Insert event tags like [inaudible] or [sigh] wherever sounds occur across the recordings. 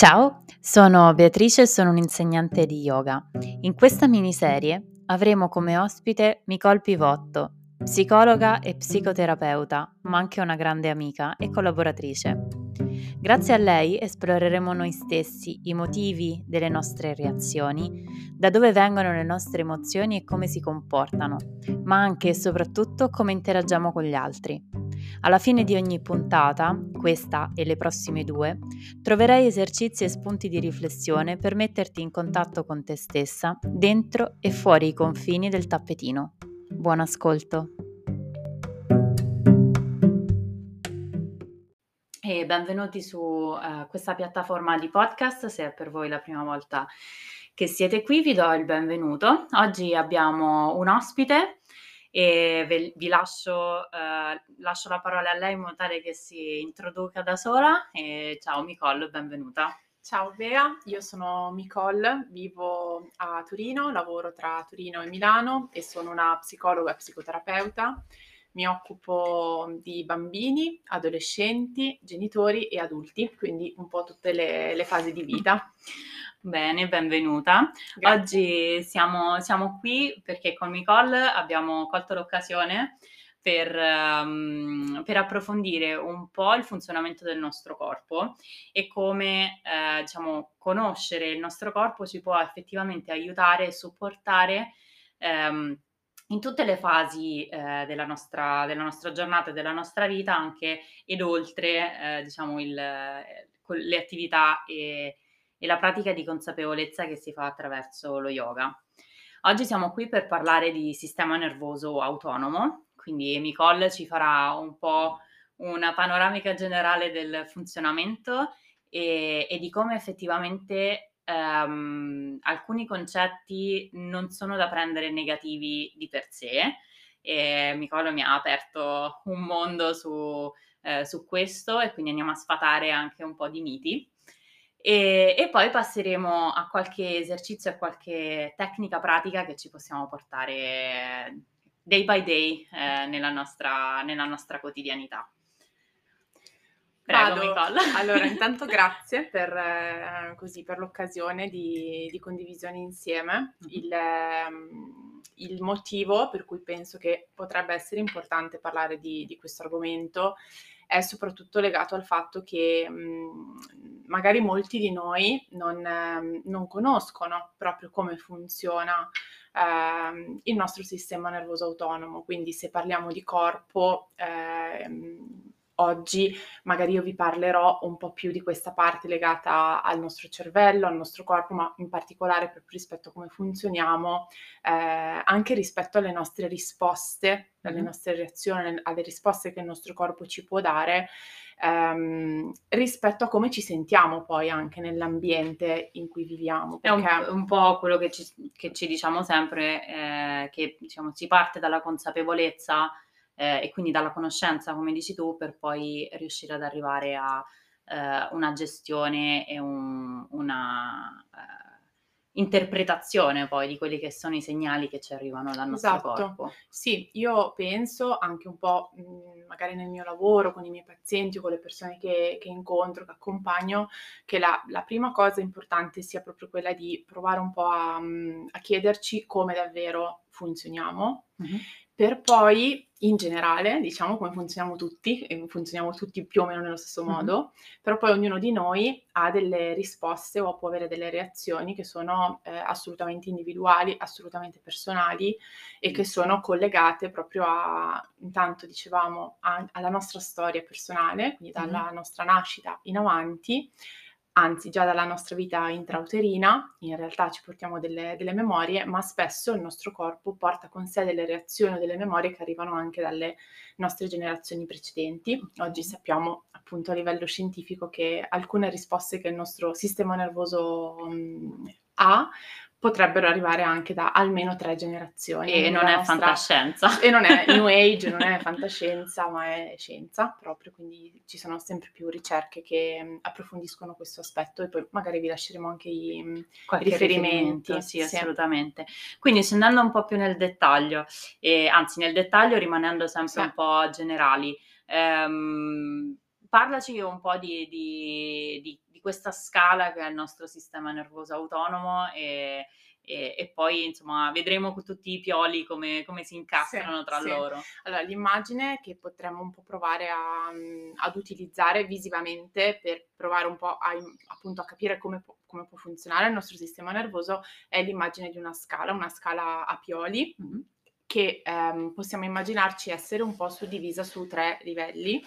Ciao, sono Beatrice e sono un'insegnante di yoga. In questa miniserie avremo come ospite Nicole Pivotto, psicologa e psicoterapeuta, ma anche una grande amica e collaboratrice. Grazie a lei esploreremo noi stessi, i motivi delle nostre reazioni, da dove vengono le nostre emozioni e come si comportano, ma anche e soprattutto come interagiamo con gli altri. Alla fine di ogni puntata, questa e le prossime due, troverai esercizi e spunti di riflessione per metterti in contatto con te stessa, dentro e fuori i confini del tappetino. Buon ascolto! E benvenuti su uh, questa piattaforma di podcast, se è per voi la prima volta che siete qui vi do il benvenuto. Oggi abbiamo un ospite e ve, vi lascio, uh, lascio, la parola a lei in modo tale che si introduca da sola. E ciao Nicole, benvenuta. Ciao Bea, io sono Nicole, vivo a Torino, lavoro tra Torino e Milano e sono una psicologa e psicoterapeuta. Mi occupo di bambini, adolescenti, genitori e adulti, quindi un po' tutte le, le fasi di vita. Bene, benvenuta. Grazie. Oggi siamo, siamo, qui perché con Nicole abbiamo colto l'occasione per, um, per, approfondire un po' il funzionamento del nostro corpo e come eh, diciamo, conoscere il nostro corpo ci può effettivamente aiutare e supportare um, in tutte le fasi eh, della, nostra, della, nostra, giornata e della nostra vita, anche ed oltre eh, diciamo, il, le attività e e la pratica di consapevolezza che si fa attraverso lo yoga. Oggi siamo qui per parlare di sistema nervoso autonomo, quindi Nicole ci farà un po' una panoramica generale del funzionamento e, e di come effettivamente um, alcuni concetti non sono da prendere negativi di per sé. E Nicole mi ha aperto un mondo su, eh, su questo e quindi andiamo a sfatare anche un po' di miti. E, e, poi passeremo a qualche esercizio, a qualche tecnica pratica che ci possiamo portare day by day eh, nella, nostra, nella, nostra, quotidianità. Prego. [laughs] Allora, intanto [laughs] grazie per, eh, così, per l'occasione di, di, condivisione insieme. Mm-hmm. Il, eh, il, motivo per cui penso che potrebbe essere importante parlare di, di questo argomento è soprattutto legato al fatto che mh, magari molti di noi non, eh, non, conoscono proprio come funziona eh, il nostro sistema nervoso autonomo, quindi se parliamo di corpo, eh, oggi magari io vi parlerò un po' più di questa parte legata al nostro cervello, al nostro corpo, ma in particolare proprio rispetto a come funzioniamo, eh, anche rispetto alle nostre risposte, alle nostre reazioni, alle risposte che il nostro corpo ci può dare. Ehm, rispetto a come ci sentiamo poi anche nell'ambiente in cui viviamo. È un, un po' quello che ci, che ci diciamo sempre, eh, che diciamo, si parte dalla consapevolezza eh, e quindi dalla conoscenza, come dici tu, per poi riuscire ad arrivare a eh, una gestione e un, una eh, interpretazione poi di quelli che sono i segnali che ci arrivano dal nostro esatto. corpo. Sì, io penso anche un po' mh, magari nel mio lavoro, con i miei pazienti o con le persone che, che incontro, che accompagno, che la, la, prima cosa importante sia proprio quella di provare un po' a, a chiederci come davvero funzioniamo. Mm-hmm per poi in generale, diciamo come funzioniamo tutti, e funzioniamo tutti più o meno nello stesso mm-hmm. modo, però poi ognuno di noi ha delle risposte o può avere delle reazioni che sono eh, assolutamente individuali, assolutamente personali e che sono collegate proprio a, intanto dicevamo, a, alla nostra storia personale, quindi dalla mm-hmm. nostra nascita in avanti, anzi già dalla nostra vita intrauterina, in realtà ci portiamo delle, delle, memorie, ma spesso il nostro corpo porta con sé delle reazioni o delle memorie che arrivano anche dalle nostre generazioni precedenti. Oggi sappiamo appunto a livello scientifico che alcune risposte che il nostro sistema nervoso um, ha potrebbero arrivare anche da almeno tre generazioni. E non è nostra... fantascienza. E non è [laughs] New Age, non è fantascienza, ma è scienza proprio, quindi ci sono sempre più ricerche che mm, approfondiscono questo aspetto e poi magari vi lasceremo anche i, mm, i riferimenti. Sì, sì, assolutamente. Quindi scendendo un po' più nel dettaglio, e, anzi nel dettaglio rimanendo sempre sì. un po' generali, ehm, parlaci un po' di, di, di di questa scala che è il nostro sistema nervoso autonomo e, e, e, poi insomma vedremo tutti i pioli come, come si incastrano sì, tra sì. loro. Allora, l'immagine che potremmo un po' provare a, ad utilizzare visivamente per provare un po' a, appunto a capire come, come, può funzionare il nostro sistema nervoso è l'immagine di una scala, una scala a pioli. Mm-hmm che ehm, possiamo immaginarci essere un po' suddivisa su tre livelli.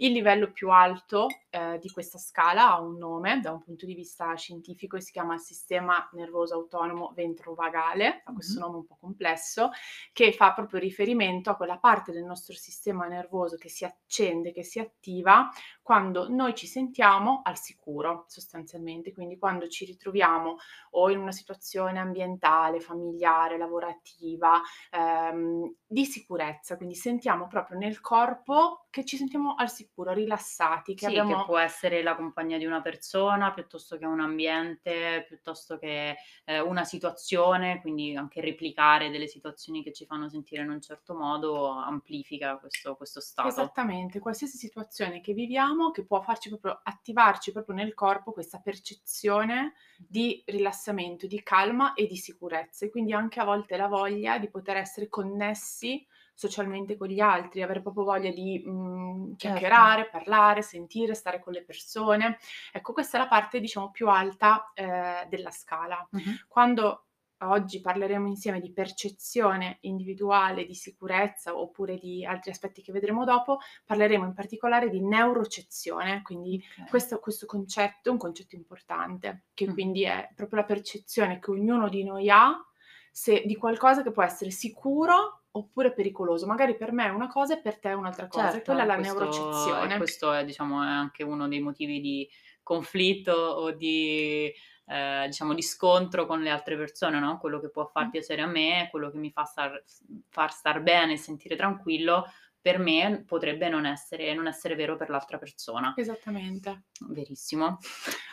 Il livello più alto eh, di questa scala ha un nome da un punto di vista scientifico e si chiama sistema nervoso autonomo ventrovagale, ha questo nome un po' complesso, che fa proprio riferimento a quella parte del nostro sistema nervoso che si accende, che si attiva quando noi ci sentiamo al sicuro sostanzialmente, quindi quando ci ritroviamo o in una situazione ambientale, familiare, lavorativa, ehm, di sicurezza, quindi sentiamo proprio nel corpo che ci sentiamo al sicuro, rilassati, che sì, abbiamo... che può essere la compagnia di una persona piuttosto che un ambiente, piuttosto che eh, una situazione, quindi anche replicare delle situazioni che ci fanno sentire in un certo modo amplifica questo, questo stato. Esattamente, qualsiasi situazione che viviamo che può farci proprio attivarci proprio nel corpo questa percezione di rilassamento, di calma e di sicurezza e quindi anche a volte la voglia di poter essere connessi socialmente con gli altri, avere proprio voglia di mh, mhmm, certo. chiacchierare, certo. parlare, sentire, stare con le persone. Ecco, questa è la parte, diciamo, più alta eh, della scala. Uh-huh. Quando oggi parleremo insieme di percezione individuale di sicurezza oppure di altri aspetti che vedremo dopo, parleremo in particolare di neurocezione, quindi okay. questo, questo, concetto è un concetto importante, che mm. quindi è proprio la percezione che ognuno di noi ha se, di qualcosa che può essere sicuro oppure pericoloso. Magari per me è una cosa e per te è un'altra cosa. Certo, quella è la questo, neurocezione. Questo è, diciamo, è anche uno dei motivi di conflitto o di, eh, diciamo, di scontro con le altre persone, no? Quello che può far piacere a me, quello che mi fa star, far star bene e sentire tranquillo, per me potrebbe non essere, non essere vero per l'altra persona. Esattamente. Verissimo.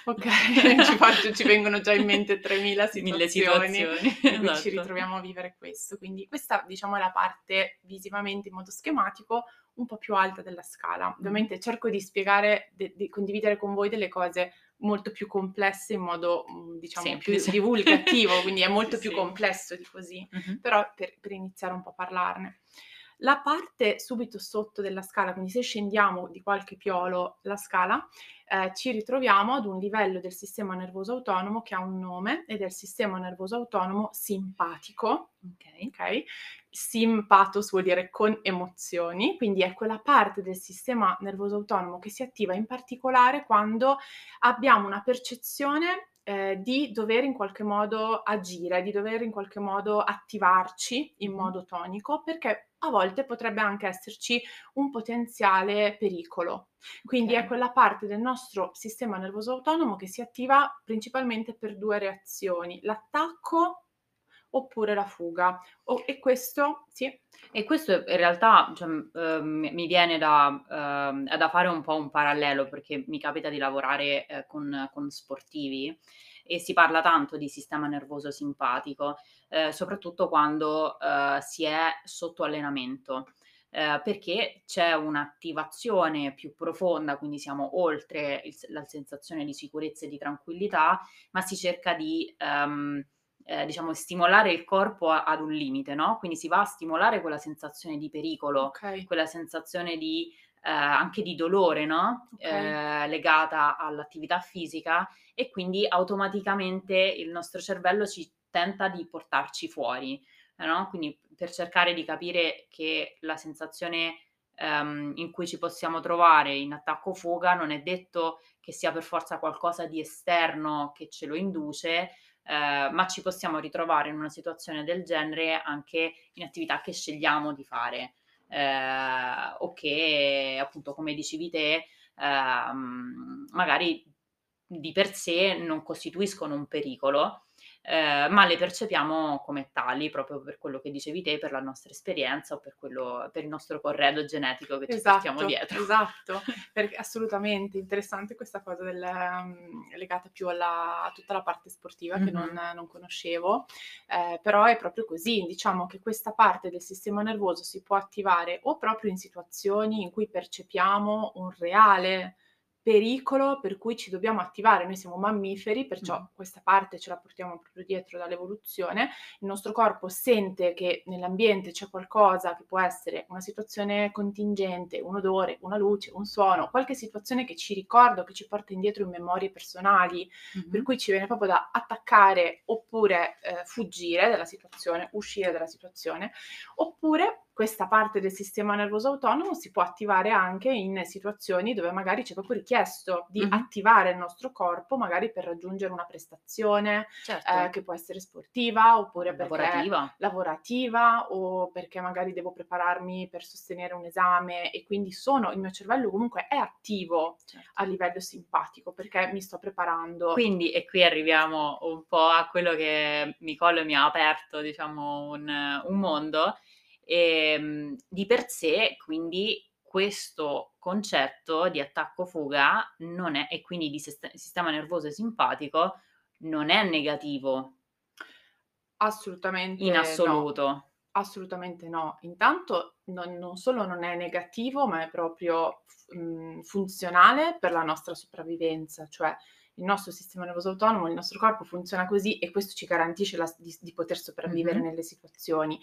Ok, [laughs] ci, faccio, ci, vengono già in mente 3000 [laughs] situazioni, situazioni. [laughs] in cui esatto. ci ritroviamo a vivere questo. Quindi questa diciamo è la parte visivamente in modo schematico un po' più alta della scala. Mm-hmm. Ovviamente cerco di spiegare, di, di condividere con voi delle cose molto più complesse in modo mm, diciamo Semplice. più divulgativo, quindi è molto sì, più sì. complesso di così, mm-hmm. però per, per iniziare un po' a parlarne. La parte subito sotto della scala, quindi se scendiamo di qualche piolo la scala, eh, ci ritroviamo ad un livello del sistema nervoso autonomo che ha un nome ed è il sistema nervoso autonomo simpatico. Ok, okay. Simpatos vuol dire con emozioni, quindi è quella parte del sistema nervoso autonomo che si attiva in particolare quando abbiamo una percezione eh, di dover in qualche modo agire, di dover in qualche modo attivarci in modo tonico, perché a volte potrebbe anche esserci un potenziale pericolo. Quindi okay. è quella parte del nostro sistema nervoso autonomo che si attiva principalmente per due reazioni, l'attacco oppure la fuga. Oh, e questo, sì. E questo in realtà cioè, eh, mi viene da, eh, da, fare un po' un parallelo perché mi capita di lavorare eh, con, con sportivi e si parla tanto di sistema nervoso simpatico, eh, soprattutto quando eh, si è sotto allenamento. Eh, perché c'è un'attivazione più profonda, quindi siamo oltre il, la sensazione di sicurezza e di tranquillità, ma si cerca di um, eh, diciamo, stimolare il corpo a, ad un limite, no? Quindi si va a stimolare quella sensazione di pericolo, okay. quella sensazione di eh, anche di dolore, no? Okay. Eh, legata all'attività fisica e quindi automaticamente il nostro cervello ci tenta di portarci fuori, no? Quindi per cercare di capire che la sensazione um, in cui ci possiamo trovare in attacco-fuga non è detto che sia per forza qualcosa di esterno che ce lo induce, eh, ma ci possiamo ritrovare in una situazione del genere anche in attività che scegliamo di fare eh, o che appunto come dicevi te eh, magari di per sé non costituiscono un pericolo, eh, ma le percepiamo come tali proprio per quello che dicevi te, per la nostra esperienza o per, quello, per il nostro corredo genetico che ci esatto, portiamo dietro. Esatto, [laughs] perché assolutamente interessante questa cosa del, um, legata più alla, a tutta la parte sportiva mm-hmm. che non, non conoscevo, eh, però è proprio così, diciamo che questa parte del sistema nervoso si può attivare o proprio in situazioni in cui percepiamo un reale pericolo per cui ci dobbiamo attivare. Noi siamo mammiferi, perciò Mh. questa parte ce la portiamo proprio dietro dall'evoluzione. Il nostro corpo sente che nell'ambiente c'è qualcosa che può essere una situazione contingente, un odore, una luce, un suono, qualche situazione che ci ricorda o che ci porta indietro in memorie personali, per Mh-mh. cui ci viene proprio da attaccare oppure, ehm, fuggire dalla situazione, uscire dalla situazione, oppure questa parte del sistema nervoso autonomo si può attivare anche in situazioni dove magari c'è proprio richiesto di Mh-mh. attivare il nostro corpo, magari per raggiungere una prestazione, Certo. ehm, che può essere sportiva oppure Lavorativa. lavorativa o perché magari devo prepararmi per sostenere un esame e quindi sono il mio cervello comunque è attivo Certo. a livello simpatico perché mi sto preparando. Quindi e qui arriviamo un po' a quello che Nicole mi ha aperto, diciamo, un un mondo, ehm, di per sé quindi questo concetto di attacco-fuga non è e quindi di siste sistema nervoso simpatico non è negativo Assolutamente in no. assoluto. Assolutamente no. Intanto non non solo non è negativo, ma è proprio f mhmm, funzionale per la nostra sopravvivenza, cioè il nostro sistema nervoso autonomo, il nostro corpo funziona così e questo ci garantisce la di di poter sopravvivere Mh-mh. nelle situazioni.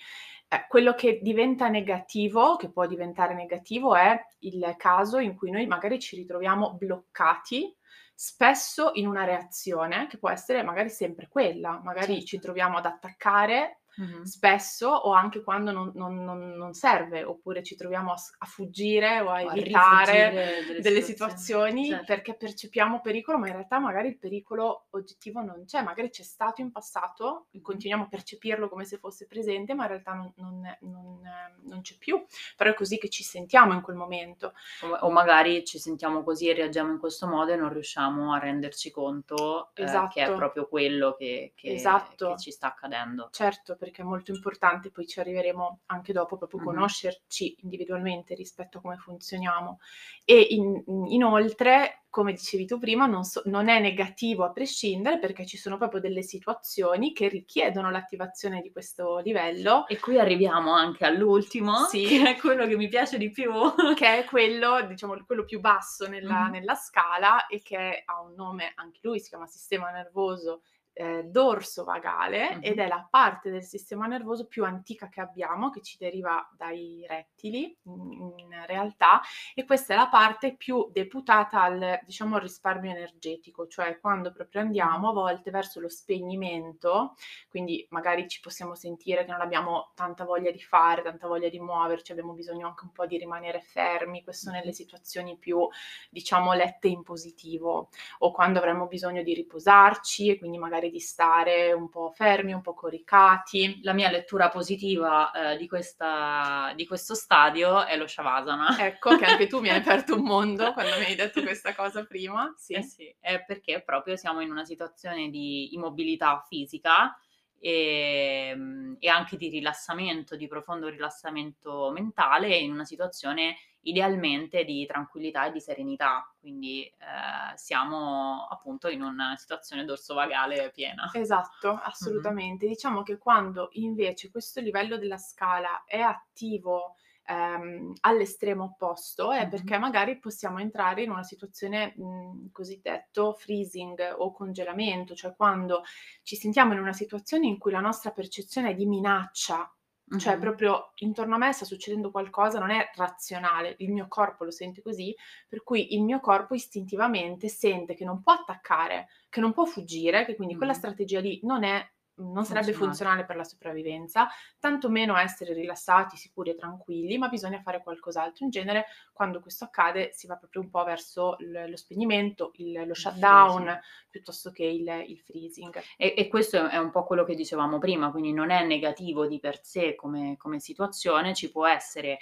Eh, quello che diventa negativo, che può diventare negativo, è il caso in cui noi magari ci ritroviamo bloccati, spesso in una reazione che può essere magari sempre quella, magari ci Certo. troviamo ad attaccare Mh-mh. spesso o anche quando non non non non serve, oppure ci troviamo a a fuggire o a O a evitare rifuggire delle delle situazioni. situazioni Certo. perché percepiamo pericolo, ma in realtà magari il pericolo oggettivo non c'è, magari c'è stato in passato, Mh-mh. continuiamo a percepirlo come se fosse presente, ma in realtà non non è non non c'è più, però è così che ci sentiamo in quel momento. O o magari ci sentiamo così e reagiamo in questo modo e non riusciamo a renderci conto, ehm, che è Esatto. proprio quello che che che Esatto. ci sta accadendo. Certo, perché è molto importante, poi ci arriveremo anche dopo, proprio Mh-mh. conoscerci individualmente rispetto a come funzioniamo. E in inoltre, come dicevi tu prima, non so non è negativo a prescindere, perché ci sono proprio delle situazioni che richiedono l'attivazione di questo livello E qui arriviamo anche all'ultimo, Sì. che è quello che mi piace di più. [laughs] che è quello, diciamo, quello più basso nella Mh-mh. nella scala e che ha un nome, anche lui si chiama sistema nervoso, ehm, dorso-vagale ed Mh-mh. è la parte del sistema nervoso più antica che abbiamo, che ci deriva dai rettili, in in realtà, e questa è la parte più deputata al diciamo, al risparmio energetico, cioè quando proprio andiamo a volte verso lo spegnimento, quindi magari ci possiamo sentire che non abbiamo tanta voglia di fare, tanta voglia di muoverci, abbiamo bisogno anche un po' di rimanere fermi, questo nelle situazioni più, diciamo, lette in positivo, o quando avremmo bisogno di riposarci e quindi magari di stare un po' fermi, un po' coricati. La mia lettura positiva, ehm, di questa di questo stadio è lo Shavasana. Ecco, che anche tu mi hai [laughs] aperto un mondo quando mi hai detto questa cosa prima, sì. Eh sì, è perché proprio siamo in una situazione di immobilità fisica, ehm, e anche di rilassamento, di profondo rilassamento mentale, in una situazione idealmente di tranquillità e di serenità. Quindi, ehm, siamo appunto in una situazione dorsovagale piena. Esatto, Mh-mh. assolutamente. Diciamo che quando invece questo livello della scala è attivo, ehm, all'estremo opposto, è Mh-mh. perché magari possiamo entrare in una situazione, mhmm, cosiddetto freezing o congelamento, cioè quando ci sentiamo in una situazione in cui la nostra percezione è di minaccia, cioè Mh-mh. proprio intorno a me sta succedendo qualcosa, non è razionale, il mio corpo lo sente così, per cui il mio corpo istintivamente sente che non può attaccare, che non può fuggire, che quindi quella Mh-mh. strategia lì non è non sarebbe Funzionale. per la sopravvivenza, tantomeno essere rilassati, sicuri e tranquilli, ma bisogna fare qualcos'altro. In genere quando questo accade si va proprio un po' verso l lo spegnimento, il lo shutdown, freezing. piuttosto che il il freezing. E e questo è un po' quello che dicevamo prima, quindi non è negativo di per sé come come situazione, ci può essere,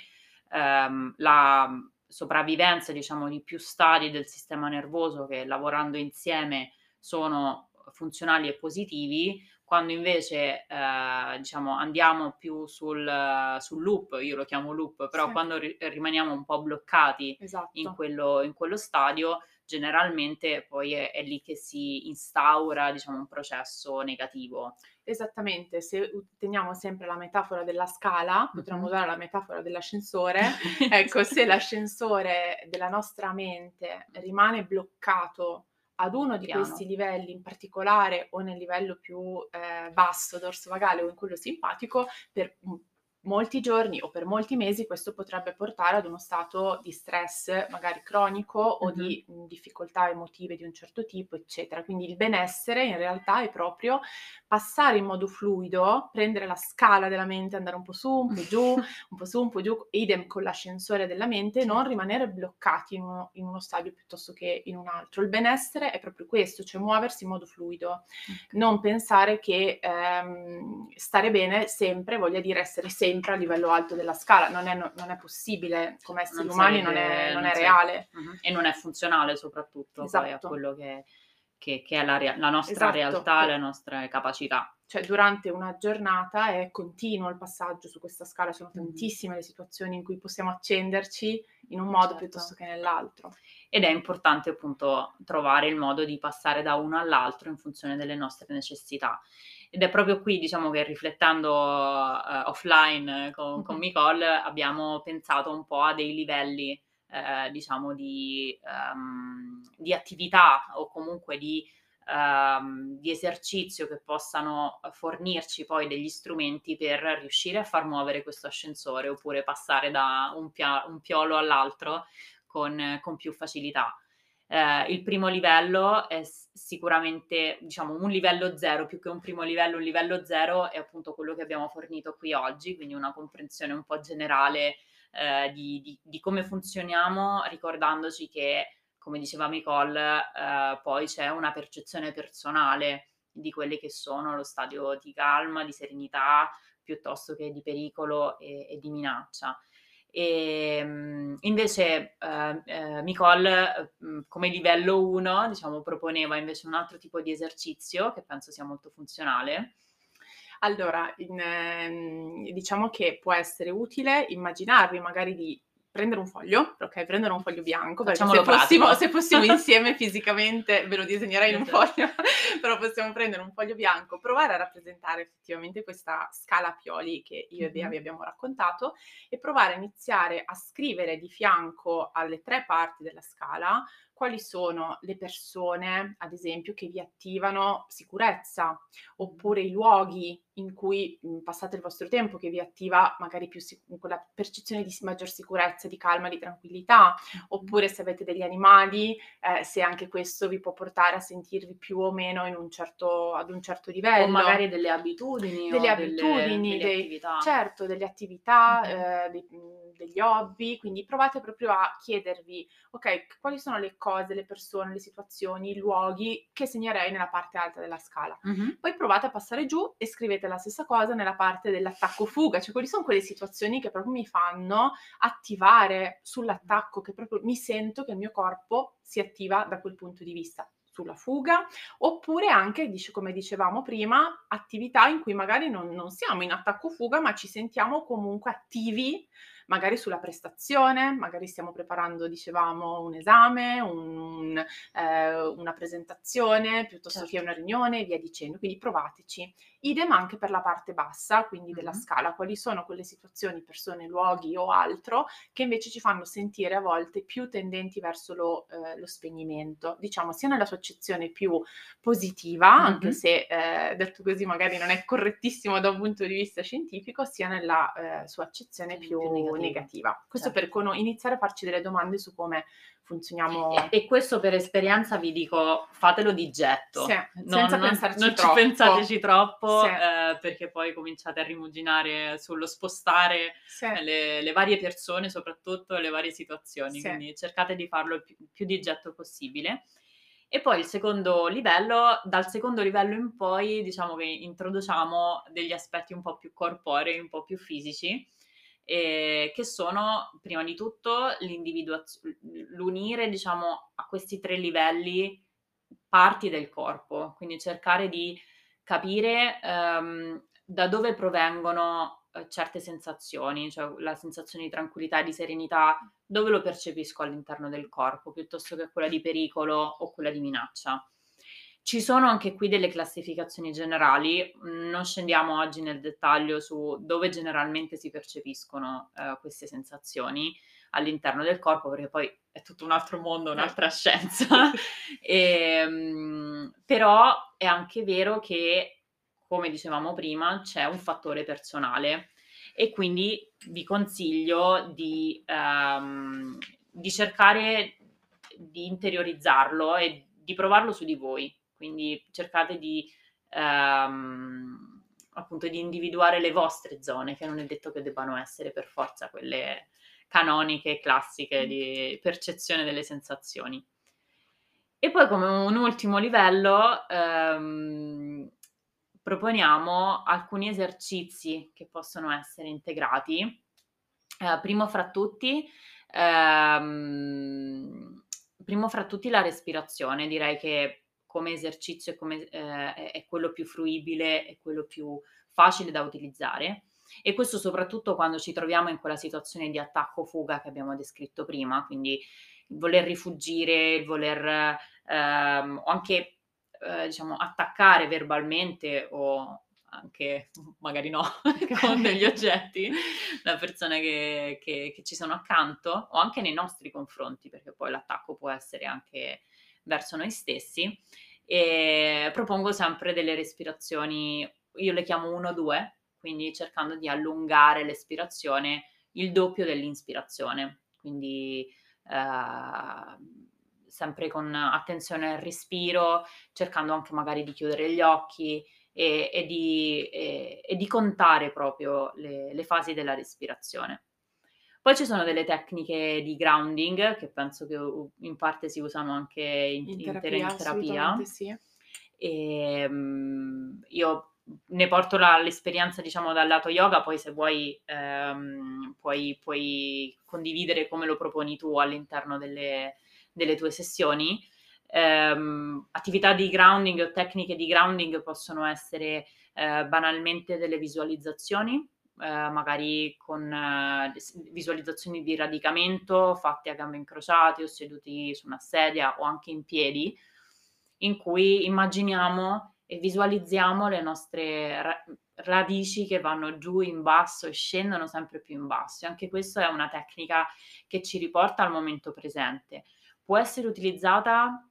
ehm, la, sopravvivenza diciamo di più stadi del sistema nervoso che lavorando insieme sono funzionali e positivi, quando invece eh, diciamo andiamo più sul, sul, loop, io lo chiamo loop, però sì. quando ri- rimaniamo un po' bloccati esatto. in, quello, in, quello, stadio, generalmente poi è, è, lì che si instaura diciamo, un processo negativo. Esattamente, se teniamo sempre la metafora della scala, potremmo usare la metafora dell'ascensore, [laughs] ecco, se l'ascensore della nostra mente rimane bloccato ad uno di Piano. questi livelli in particolare o nel livello più eh, basso dorsovagale o in quello simpatico per molti giorni o per molti mesi questo potrebbe portare ad uno stato di stress magari cronico o mm-hmm. di mh, difficoltà emotive di un certo tipo, eccetera. Quindi il benessere in realtà è proprio passare in modo fluido, prendere la scala della mente, andare un po' su, un po' giù, [laughs] un po' su, un po' giù, idem con l'ascensore della mente, non rimanere bloccati in uno, in uno stadio piuttosto che in un altro. Il benessere è proprio questo, cioè muoversi in modo fluido, okay. non pensare che ehm, stare bene sempre voglia dire essere sempre a livello alto della scala, non è, non è possibile, come esseri non umani sarebbe, non è, non non è reale. Uh-huh. E non è funzionale soprattutto esatto. poi a esatto. quello che, che, che è la, rea- la nostra esatto. realtà, le nostre capacità. Cioè durante una giornata è continuo il passaggio su questa scala, sono tantissime le situazioni in cui possiamo accenderci in un modo certo. piuttosto che nell'altro. Ed è importante appunto trovare il modo di passare da uno all'altro in funzione delle nostre necessità. Ed è proprio qui, diciamo che riflettendo uh, offline con, mm-hmm. con Nicole abbiamo pensato un po' a dei livelli, eh, diciamo, di, um, di, attività o comunque di, um, di, esercizio che possano fornirci poi degli strumenti per riuscire a far muovere questo ascensore oppure passare da un, pia- un piolo all'altro con, con più facilità. Eh, il primo livello è sicuramente, diciamo, un livello zero, più che un primo livello, un livello zero è appunto quello che abbiamo fornito qui oggi, quindi una comprensione un po' generale eh, di, di, di, come funzioniamo, ricordandoci che, come diceva Nicole, eh, poi c'è una percezione personale di quelli che sono lo stadio di calma, di serenità, piuttosto che di pericolo e, e di minaccia. E, ehm, invece eh, eh, Nicole eh, come livello 1 diciamo, proponeva invece un altro tipo di esercizio che penso sia molto funzionale. Allora, in, ehm, diciamo che può essere utile immaginarvi magari di prendere un foglio, ok, prendere un foglio bianco, perché se fossimo, se fossimo, [laughs] insieme fisicamente ve lo disegnerei in un esatto. foglio, [laughs] però possiamo prendere un foglio bianco, provare a rappresentare effettivamente questa scala pioli che io e Bea vi abbiamo raccontato e provare a iniziare a scrivere di fianco alle tre parti della scala quali sono le persone, ad esempio, che vi attivano sicurezza, oppure i luoghi in cui passate il vostro tempo che vi attiva magari più sic- quella percezione di maggior sicurezza, di calma, di tranquillità, oppure se avete degli animali, eh, se anche questo vi può portare a sentirvi più o meno un certo, ad un certo livello. O magari delle abitudini. Delle abitudini, delle, delle dei, attività. certo, delle attività, mm-hmm. eh, dei, degli hobby, quindi provate proprio a chiedervi, ok, quali sono le cose cose, le persone, le situazioni, i luoghi che segnerei nella parte alta della scala. Mm-hmm. Poi provate a passare giù e scrivete la stessa cosa nella parte dell'attacco-fuga, cioè quali sono quelle situazioni che proprio mi fanno attivare sull'attacco, che proprio mi sento che il mio corpo si attiva da quel punto di vista sulla fuga, oppure anche, come dicevamo prima, attività in cui magari non, non siamo in attacco-fuga, ma ci sentiamo comunque attivi magari sulla prestazione, magari stiamo preparando, dicevamo, un esame, un, eh, una presentazione, piuttosto certo. che una riunione e via dicendo. Quindi provateci. Idem anche per la parte bassa, quindi della mm-hmm. scala, quali sono quelle situazioni, persone, luoghi o altro che invece ci fanno sentire a volte più tendenti verso lo, eh, lo spegnimento, diciamo sia nella sua accezione più positiva, mm-hmm. anche se eh, detto così magari non è correttissimo da un punto di vista scientifico, sia nella eh, sua accezione più, più negativa negativa. Questo certo. per con- iniziare a farci delle domande su come funzioniamo. E, e, questo per esperienza vi dico, fatelo di getto. Sì, non, senza non, pensarci non troppo. ci pensateci troppo, sì. eh, perché poi cominciate a rimuginare sullo spostare sì. le, le, varie persone, soprattutto le varie situazioni. Quindi cercate di farlo il più, più di getto possibile. E poi il secondo livello, dal secondo livello in poi, diciamo che introduciamo degli aspetti un po' più corporei, un po' più fisici, eh, che sono prima di tutto l'unire diciamo a questi tre livelli parti del corpo, quindi cercare di capire um, da dove provengono uh, certe sensazioni, cioè la sensazione di tranquillità e di serenità, dove lo percepisco all'interno del corpo, piuttosto che quella di pericolo o quella di minaccia. Ci sono anche qui delle classificazioni generali, non scendiamo oggi nel dettaglio su dove generalmente si percepiscono uh, queste sensazioni all'interno del corpo, perché poi è tutto un altro mondo, un'altra scienza. [laughs] e, um, però è anche vero che, come dicevamo prima, c'è un fattore personale e quindi vi consiglio di, um, di cercare di interiorizzarlo e di provarlo su di voi quindi cercate di, ehm, appunto, di individuare le vostre zone, che non è detto che debbano essere per forza quelle canoniche classiche di percezione delle sensazioni. E poi come un ultimo livello ehm, proponiamo alcuni esercizi che possono essere integrati. Eh, primo fra tutti, ehm, primo fra tutti la respirazione, direi che come esercizio come, eh, è quello più fruibile, è quello più facile da utilizzare. E questo soprattutto quando ci troviamo in quella situazione di attacco-fuga che abbiamo descritto prima, quindi il voler rifugire, il voler ehm, o anche eh, diciamo attaccare verbalmente o anche magari no, [laughs] con degli oggetti, la persona che, che, che, ci sono accanto o anche nei nostri confronti, perché poi l'attacco può essere anche verso noi stessi e propongo sempre delle respirazioni, io le chiamo 1-2, quindi cercando di allungare l'espirazione il doppio dell'inspirazione, quindi eh, sempre con attenzione al respiro, cercando anche magari di chiudere gli occhi e, e, di, e, e di, contare proprio le, le fasi della respirazione. Poi ci sono delle tecniche di grounding che penso che in parte si usano anche in, in terapia. In terapia. Sì. E, um, io ne porto la, l'esperienza diciamo dal lato yoga, poi se vuoi um, puoi, puoi, condividere come lo proponi tu all'interno delle, delle tue sessioni. Um, attività di grounding o tecniche di grounding possono essere uh, banalmente delle visualizzazioni, eh, magari con eh, visualizzazioni di radicamento fatte a gambe incrociate o seduti su una sedia o anche in piedi, in cui immaginiamo e visualizziamo le nostre ra- radici che vanno giù in basso e scendono sempre più in basso. E anche questa è una tecnica che ci riporta al momento presente. Può essere utilizzata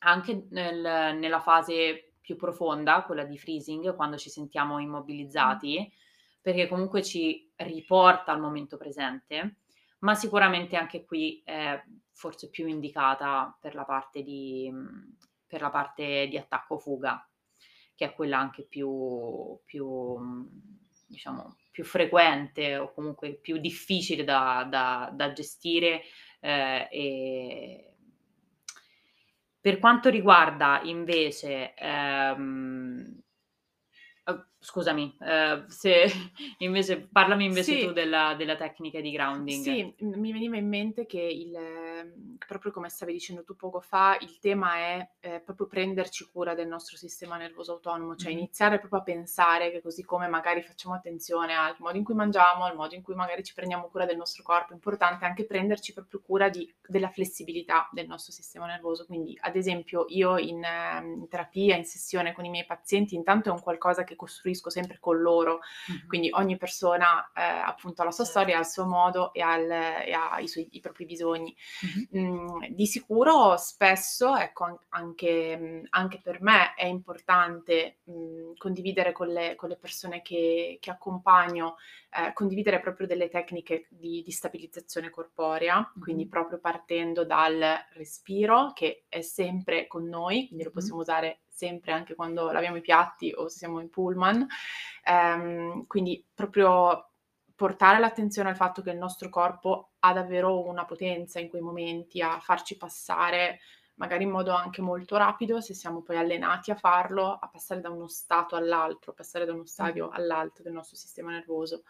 anche nel, nella fase più profonda, quella di freezing, quando ci sentiamo immobilizzati. Mm perché comunque ci riporta al momento presente, ma sicuramente anche qui è forse più indicata per la parte di, per la parte di attacco-fuga, che è quella anche più, più, diciamo, più frequente o comunque più difficile da, da, da gestire. Eh, e... Per quanto riguarda invece ehm, Scusami, eh, se [laughs] invece parlami invece sì. tu della, della, tecnica di grounding. Sì, mi veniva in mente che il, ehm, proprio come stavi dicendo tu poco fa, il tema è eh, proprio prenderci cura del nostro sistema nervoso autonomo, cioè mm-hmm. iniziare proprio a pensare che così come magari facciamo attenzione al modo in cui mangiamo, al modo in cui magari ci prendiamo cura del nostro corpo, è importante anche prenderci proprio cura di, della flessibilità del nostro sistema nervoso. Quindi, ad esempio, io in, ehm, in terapia, in sessione con i miei pazienti, intanto è un qualcosa che costruisco costruisco sempre con loro, mm-hmm. quindi ogni persona eh, appunto ha la sua certo. storia, ha il suo modo e, al, e ha i, suoi, i propri bisogni. Mm-hmm. Mm, di sicuro spesso, ecco, anche, anche per me è importante mh, condividere con le, con le, persone che, che accompagno, eh, condividere proprio delle tecniche di, di stabilizzazione corporea, mm-hmm. quindi proprio partendo dal respiro che è sempre con noi, quindi lo possiamo usare sempre anche quando laviamo i piatti o se siamo in pullman. Um, quindi proprio portare l'attenzione al fatto che il nostro corpo ha davvero una potenza in quei momenti a farci passare magari in modo anche molto rapido, se siamo poi allenati a farlo, a passare da uno stato all'altro, passare da uno stadio all'altro del nostro sistema nervoso.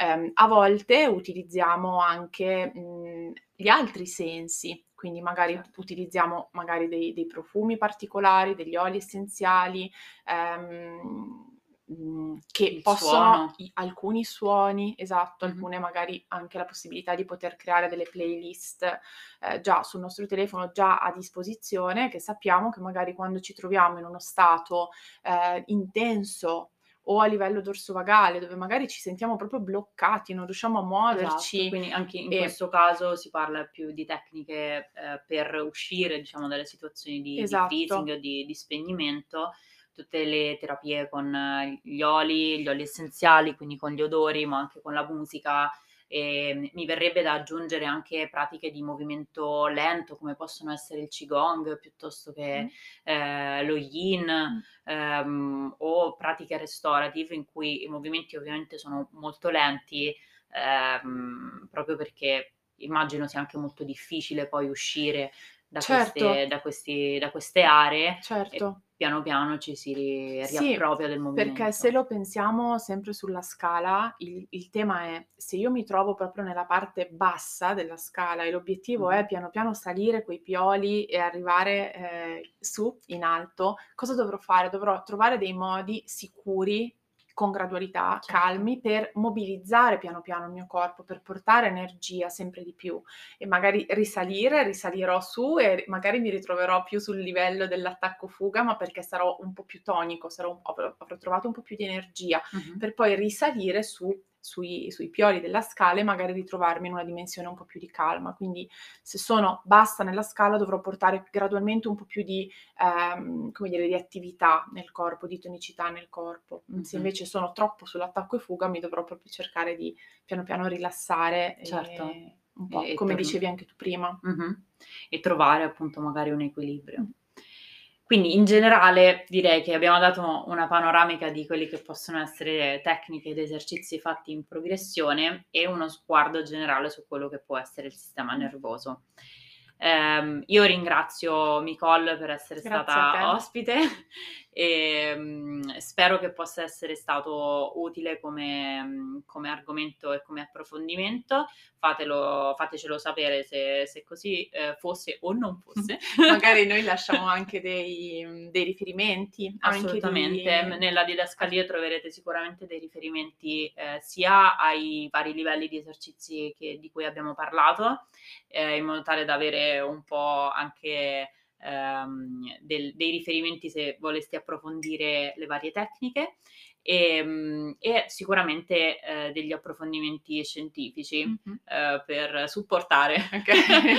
Um, a volte utilizziamo anche mh, gli altri sensi, quindi magari certo. utilizziamo magari dei, dei, profumi particolari, degli oli essenziali, ehm, Mhmm, che Il possono i alcuni suoni, esatto, Mh-mh. alcune magari anche la possibilità di poter creare delle playlist, ehm, già sul nostro telefono, già a disposizione, che sappiamo che magari quando ci troviamo in uno stato, ehm, intenso o a livello dorsovagale, dove magari ci sentiamo proprio bloccati, non riusciamo a Esatto, muoverci quindi anche in e questo caso si parla più di tecniche, ehm, per uscire, diciamo, dalle situazioni di di freezing Esatto. o di di spegnimento tutte le terapie con eh, gli oli, gli oli essenziali, quindi con gli odori, ma anche con la musica. E mi verrebbe da aggiungere anche pratiche di movimento lento, come possono essere il Qigong piuttosto che mm. eh, lo Yin, mm. ehm, o pratiche restorative in cui i movimenti ovviamente sono molto lenti, ehm, proprio perché immagino sia anche molto difficile poi uscire da, certo. queste, da, questi, da queste aree. Certo piano piano ci si ri- riappropria sì, del movimento. Perché se lo pensiamo sempre sulla scala, il, il, tema è se io mi trovo proprio nella parte bassa della scala e l'obiettivo mm. è piano piano salire quei pioli e arrivare eh, su in alto, cosa dovrò fare? Dovrò trovare dei modi sicuri con gradualità, certo. calmi, per mobilizzare piano piano il mio corpo, per portare energia sempre di più e magari risalire, risalirò su e magari mi ritroverò più sul livello dell'attacco fuga, ma perché sarò un po' più tonico, sarò, avrò, avrò trovato un po' più di energia, uh-huh. per poi risalire su sui, sui pioli della scala e magari ritrovarmi in una dimensione un po' più di calma. Quindi se sono bassa nella scala dovrò portare gradualmente un po' più di, ehm, come dire, di attività nel corpo, di tonicità nel corpo. Mm-hmm. Se invece sono troppo sull'attacco e fuga mi dovrò proprio cercare di piano piano rilassare. Certo. E, un po', e, come e dicevi anche tu prima. Mm-hmm. E trovare appunto magari un equilibrio. Mm. Quindi in generale direi che abbiamo dato una panoramica di quelli che possono essere tecniche ed esercizi fatti in progressione e uno sguardo generale su quello che può essere il sistema nervoso. Eh, io ringrazio Nicole per essere Grazie stata ospite e um, spero che possa essere stato utile come, come, argomento e come approfondimento. Fatelo, fatecelo sapere se, se così eh, fosse o non fosse. [laughs] Magari noi [laughs] lasciamo anche dei, dei riferimenti. Assolutamente, di... nella didascalia troverete sicuramente dei riferimenti eh, sia ai vari livelli di esercizi che, di cui abbiamo parlato, eh, in modo tale da avere un po' anche ehm, del, dei riferimenti se voleste approfondire le varie tecniche e, ehm, e sicuramente eh, degli approfondimenti scientifici mm-hmm. eh, per supportare okay. [laughs]